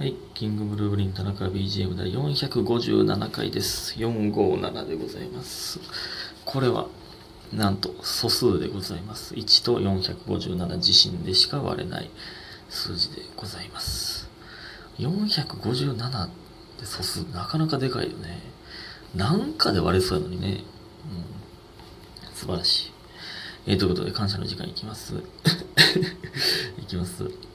はい、キングブルーブリン田中 BGM 第457回です。457でございます。これは、なんと素数でございます。1と457自身でしか割れない数字でございます。457って素数なかなかでかいよね。なんかで割れそうやのにね。うん、素晴らしい。えー、ということで感謝の時間いきます。いきます。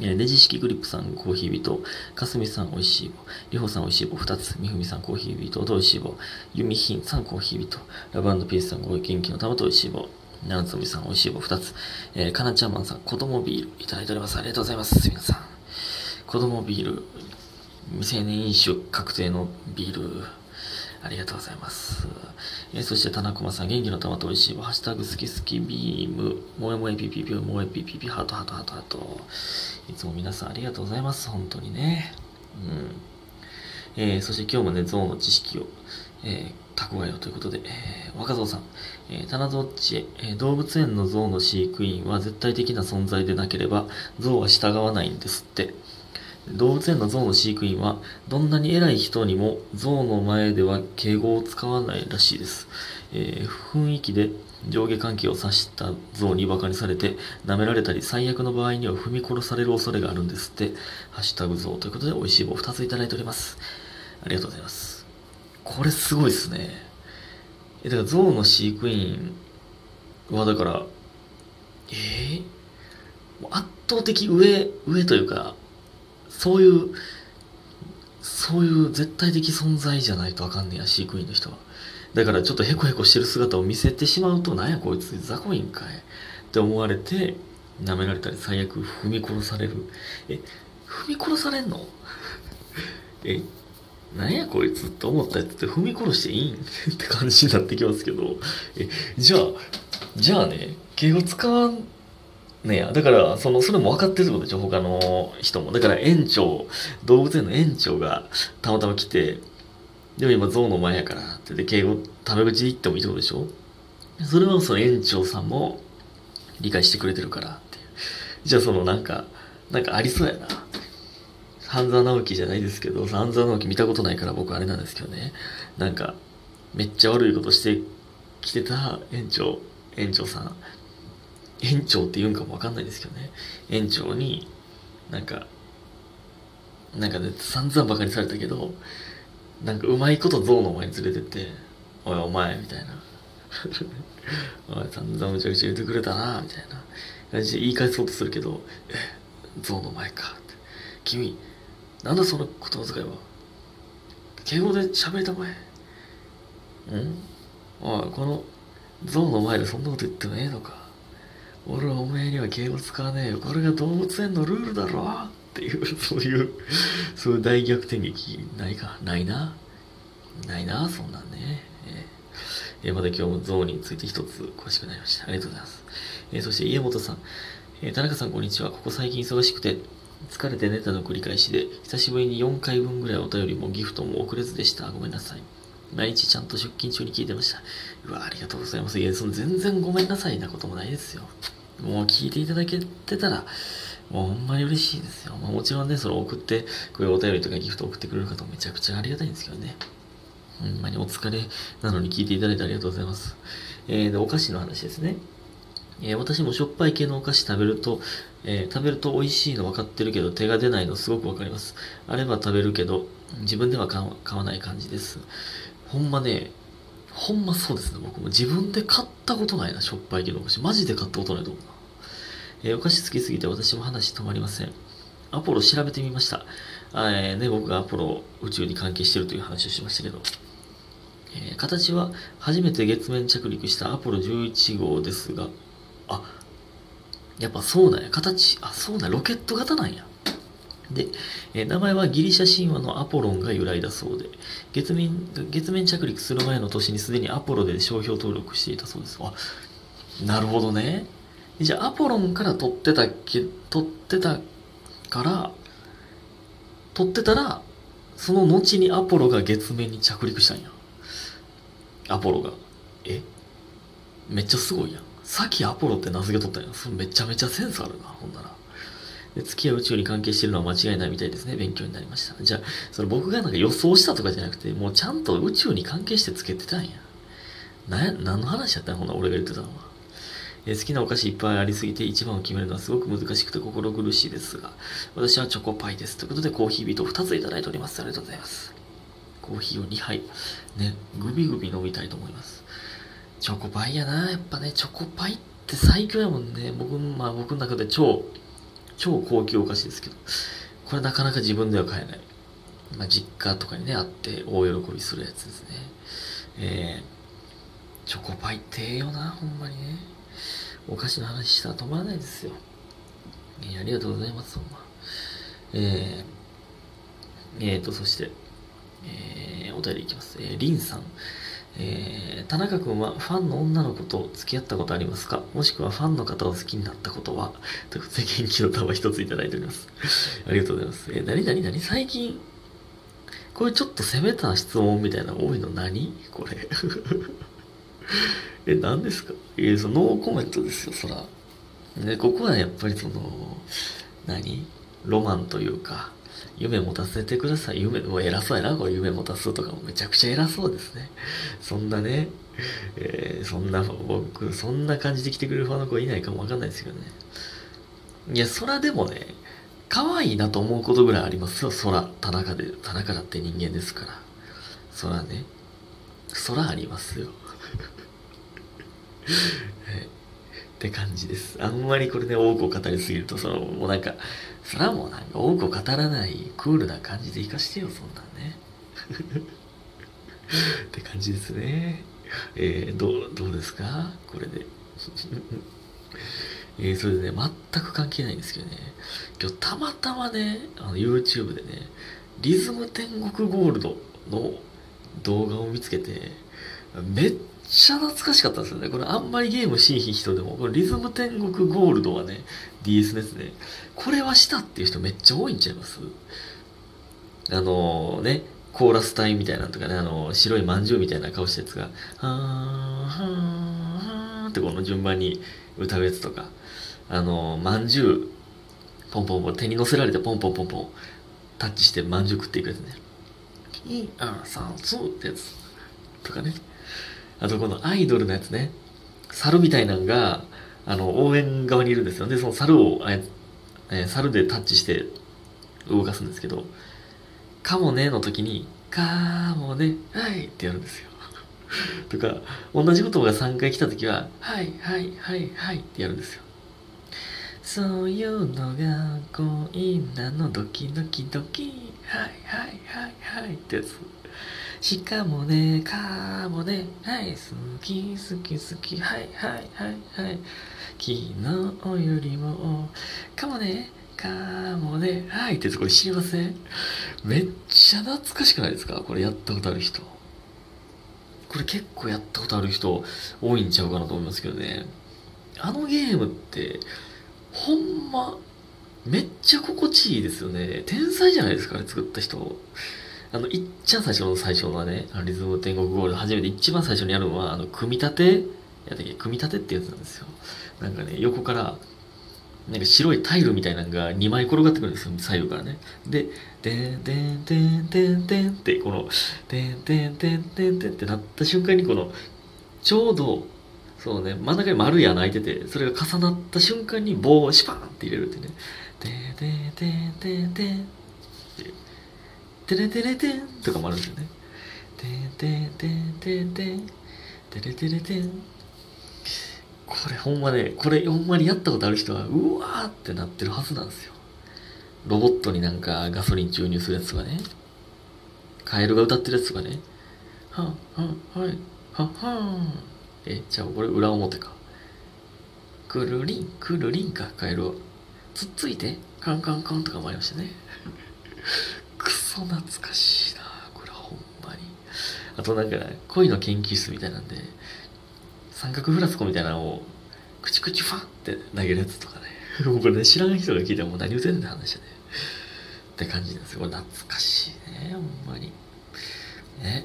えレジ式グリップさんコーヒービート、かすみさんおいしい棒、りほさんおいしい棒2つ、みふみさんコーヒービートとおいしい棒、ゆみひんさんコーヒービート、ラブピースさんご元気の玉とおいしい棒、ななつみさんおいしい棒2つ、えー、かなちゃんマンさん子供ビールいただいております。ありがとうございます。皆さん。子供ビール、未成年飲酒確定のビール、ありがとうございます。えーそして、田中間さん、元気の玉と美味しいわ。ハッシュタグ好き好きビーム、もえもえピピピ、もえピピピ、ハートハートハートハート。いつも皆さんありがとうございます。本当にね。うん。えーそして今日もね、象の知識を、えー、蓄えようということで、えー若造さん、えー、棚ぞっちへ、えー動物園の象の飼育員は絶対的な存在でなければ、象は従わないんですって。動物園の象の飼育員はどんなに偉い人にも象の前では敬語を使わないらしいです、えー雰囲気で上下関係を指した象に馬鹿にされて舐められたり最悪の場合には踏み殺される恐れがあるんですって。ハッシュタグ象ということで美味しい棒2ついただいております。ありがとうございます。これすごいですね。えだから象の飼育員はだからえー圧倒的上上というかそういう、そういう絶対的存在じゃないとあかんねや、飼育員の人は。だからちょっとヘコヘコしてる姿を見せてしまうと、なんやこいつ、雑魚いんかいって思われて、舐められたり最悪踏み殺される。え、踏み殺されんの？え、なんやこいつって思ったやつって踏み殺していいん？って感じになってきますけど、え、じゃあ、じゃあね、敬語使わんねや、だから、その、それも分かってるってことでしょ、他の人も。だから、園長、動物園の園長がたまたま来て、でも今、象の前やからって、で、敬語、タメ口で言ってもいいってことでしょそれはその園長さんも理解してくれてるからっていう。じゃあ、その、なんか、なんかありそうやな。半沢直樹じゃないですけど、半沢直樹見たことないから僕あれなんですけどね。なんか、めっちゃ悪いことしてきてた園長、園長さん。園長って言うんかもわかんないですけどね。園長に、なんか、なんかね、散々バカにされたけど、なんかうまいこと象の前に連れてって、おいお前、みたいな。おい、散々むちゃくちゃ言ってくれたな、みたいな感じで言い返そうとするけど、え、象の前かって。君、なんだその言葉遣いは。敬語で喋りたまえ。ん？おい、この象の前でそんなこと言ってもええのか。俺はお前には敬語使わねえよ。これが動物園のルールだろっていう、そういう、そういう大逆転劇ないかないな。ないな、そんなんね。えーえーまた今日も象について一つ詳しくなりました。ありがとうございます。えーそして家元さん。えー田中さんこんにちは。ここ最近忙しくて、疲れて寝たの繰り返しで、久しぶりに4回分ぐらいお便りもギフトも送れずでした。ごめんなさい。毎日ちゃんと出勤中に聞いてました。うわ、ありがとうございます。いや、その全然ごめんなさいなこともないですよ。もう聞いていただけてたら、もうほんまに嬉しいですよ。まあ、もちろんね、その送って、こういうお便りとかギフト送ってくれる方もめちゃくちゃありがたいんですけどね。ほんまにお疲れなのに聞いていただいてありがとうございます。えー、で、お菓子の話ですね。えー私もしょっぱい系のお菓子食べると、えー食べると美味しいの分かってるけど手が出ないのすごく分かります。あれば食べるけど、自分では買わない感じです。ほんまね、ほんまそうですね。僕も自分で買ったことないな、しょっぱい系のお菓子。マジで買ったことないと思うな。えーお菓子好きすぎて私も話止まりません。アポロ調べてみました。えーね、僕がアポロ宇宙に関係してるという話をしましたけど、えー形は初めて月面着陸したアポロ11号ですが、あ、やっぱそうなんや。形、あ、そうなんやロケット型なんや。で、えー名前はギリシャ神話のアポロンが由来だそうで、月面、月面着陸する前の年にすでにアポロで商標登録していたそうです。あ、なるほどね。じゃあ、アポロンから取ってたっけ、取ってたから、取ってたら、その後にアポロが月面に着陸したんや。アポロが。え？めっちゃすごいやん。さっきアポロって名付けとったんや。それめちゃめちゃセンスあるな、ほんなら。月は宇宙に関係してるのは間違いないみたいですね。勉強になりました。じゃあ、それ僕がなんか予想したとかじゃなくて、もうちゃんと宇宙に関係してつけてたんや。な、何の話やったんほな、俺が言ってたのは。え好きなお菓子いっぱいありすぎて一番を決めるのはすごく難しくて心苦しいですが、私はチョコパイです。ということで、コーヒービート2ついただいております。ありがとうございます。コーヒーを2杯、ね、グビグビ飲みたいと思います。チョコパイやな。やっぱね、チョコパイって最強やもんね。僕、まあ僕の中で超超高級お菓子ですけど、これなかなか自分では買えない。まあ、実家とかにね、あって大喜びするやつですね。えー、チョコパイってええよな、ほんまにね。お菓子の話したら止まらないですよ。えー、ありがとうございます、ほんま。えー、えーと、そして、えー、お便りいきます。えー、リンさん。えー、田中君はファンの女の子と付き合ったことありますか？もしくはファンの方を好きになったことは？ということで元気の玉一ついただいております。ありがとうございます。えー、なになになに最近、これちょっと攻めた質問みたいな多いの何？これ。え、何ですか？えー、そのノーコメントですよ、そら。ね、ここはやっぱりその、何？ロマンというか、夢持たせてください。夢、もう偉そうやな、これ夢持たすとかもめちゃくちゃ偉そうですね。そんなね、えー、そんな、僕、そんな感じで来てくれるファンの子いないかもわかんないですけどね。いや、そらでもね、可愛いなと思うことぐらいありますよ、空。田中で、田中だって人間ですから。そらね、空ありますよ。は いって感じです。あんまりこれね、多くを語りすぎると、その、もうなんか、そらもうなんか多くを語らないクールな感じで生かしてよ、そんなんね。って感じですね。えー、どう、どうですか？これで。えー、それでね、全く関係ないんですけどね、今日たまたまね、あの YouTube でね、リズム天国ゴールドの動画を見つけて、めっちゃ懐かしかったですよね。これあんまりゲームしい人でも、これリズム天国ゴールドはね、DS ですね。これはしたっていう人めっちゃ多いんちゃいます？あのー、ね、コーラス隊みたいなのとかね、あのー、白いまんじゅうみたいな顔したやつが、はーはーはーってこの順番に歌うやつとか、あのー、まんじゅう、ポンポンポン、手に乗せられてポンポンポンポン、タッチしてまんじゅう食っていくやつね。1、2、3、2ってやつ。とかね。あとこのアイドルのやつね。猿みたいなのが、あの、応援側にいるんですよ。で、その猿を、えー、猿でタッチして動かすんですけど、かもねの時に、かもね、はいってやるんですよ。とか、同じ言葉が3回来た時は、はいはいはいはいってやるんですよ。そういうのが恋なのドキドキドキ、はいはいはいはいってやつ。しかもね、かもね、はい、好き好き好き、はいはいはいはい。昨日よりも、かもね、かもね、はいってこれ知りません？めっちゃ懐かしくないですか？これやったことある人。これ結構やったことある人多いんちゃうかなと思いますけどね。あのゲームって、ほんま、めっちゃ心地いいですよね。天才じゃないですか、あれ作った人。あの、いっちゃん最初の最初のね、リズム天国ゴール初めて一番最初にやるのは、あの、組み立て、やったっけ？組み立てってやつなんですよ。なんかね、横から、なんか白いタイルみたいなのが2枚転がってくるんですよ、左右からね。で、でんてんてんてんてんって、この、てんてんてんてんてんってなった瞬間に、この、ちょうど、そうね、真ん中に丸い穴開いてて、それが重なった瞬間に棒をシパーンって入れるってね。てんてんてんてんてんてれてれてんとかもあるんですよね。てんてんてんてんてん、てれてれてん。これほんまね、これほんまにやったことある人は、うわーってなってるはずなんですよ。ロボットになんかガソリン注入するやつとかね。カエルが歌ってるやつとかね。はん、はん、はい、はん、はん。え、じゃあこれ裏表か。くるりん、くるりんか、カエルは。つっついて、カンカンカンとかもありましたね。懐かしいなこれほんまにあとなんか、恋の研究室みたいなんで三角フラスコみたいなのをクチクチファンって投げるやつとかねもうこれね知らん人が聞いても何言うてんねんって話で、ね、って感じなんですよこれ懐かしいねほんまにね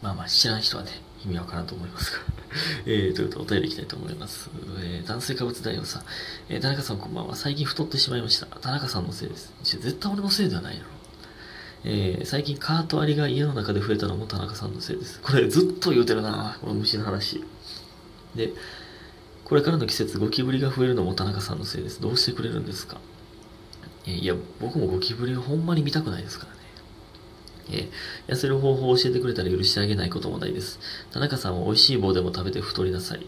まあまあ知らん人はね意味わからんと思いますが。えー、ということでお便りいきたいと思います。えー、男性化物大王さん。えー、田中さんこんばんは。最近太ってしまいました。田中さんのせいです。絶対俺のせいではないやろ。えー、最近カートアリが家の中で増えたのも田中さんのせいです。これずっと言うてるなこの虫の話。で、これからの季節ゴキブリが増えるのも田中さんのせいです。どうしてくれるんですか、いや、僕もゴキブリをほんまに見たくないですからね。えー、痩せる方法を教えてくれたら許してあげないこともないです。田中さんは美味しい棒でも食べて太りなさい。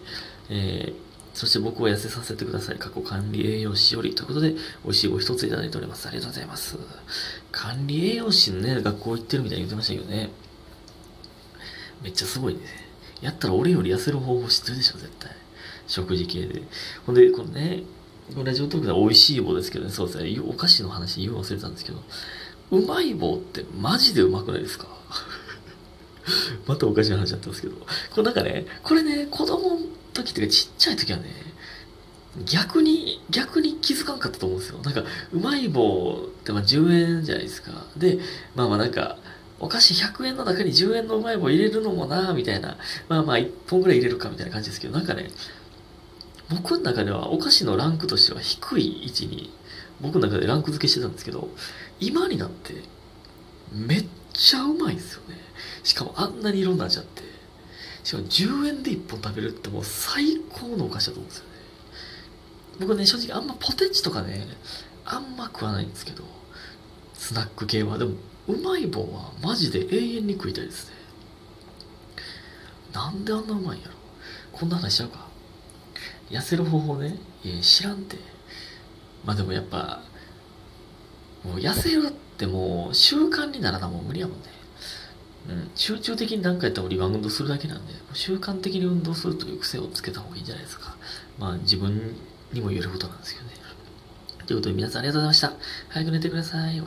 えー、そして僕を痩せさせてください。過去管理栄養士よりということで、美味しい棒一ついただいております。ありがとうございます。管理栄養士のね、学校行ってるみたいに言ってましたけどね。めっちゃすごいね。やったら俺より痩せる方法知ってるでしょ、絶対。食事系で。ほんで、このね、このラジオトークでは美味しい棒ですけどね、そうですね、お菓子の話言う忘れたんですけど、うまい棒ってマジでうまくないですか？またおかしい話になってますけど。これなんかね、これね、子供の時ってかちっちゃい時はね、逆に、逆に気づかんかったと思うんですよ。なんか、うまい棒ってまあ10円じゃないですか。で、まあまあなんか、お菓子100円の中に10円のうまい棒入れるのもなみたいな。まあまあ1本ぐらい入れるかみたいな感じですけど、なんかね、僕の中ではお菓子のランクとしては低い位置に、僕の中でランク付けしてたんですけど、今になってめっちゃうまいんですよねしかもあんなにいろんな味あってしかも10円で1本食べるってもう最高のお菓子だと思うんですよね僕ね正直あんまポテチとかねあんま食わないんですけどスナック系は。でもうまい棒はマジで永遠に食いたいですね。なんであんなうまいんやろ。こんな話しちゃうか。痩せる方法ねいや知らんて。まあでもやっぱもう痩せるってもう習慣にならなもう無理やもんね。うん、集中的に何回やったらリバウンドするだけなんで、習慣的に運動するという癖をつけた方がいいんじゃないですか。まあ自分にも言えることなんですけどね。ということで皆さんありがとうございました。早く寝てください。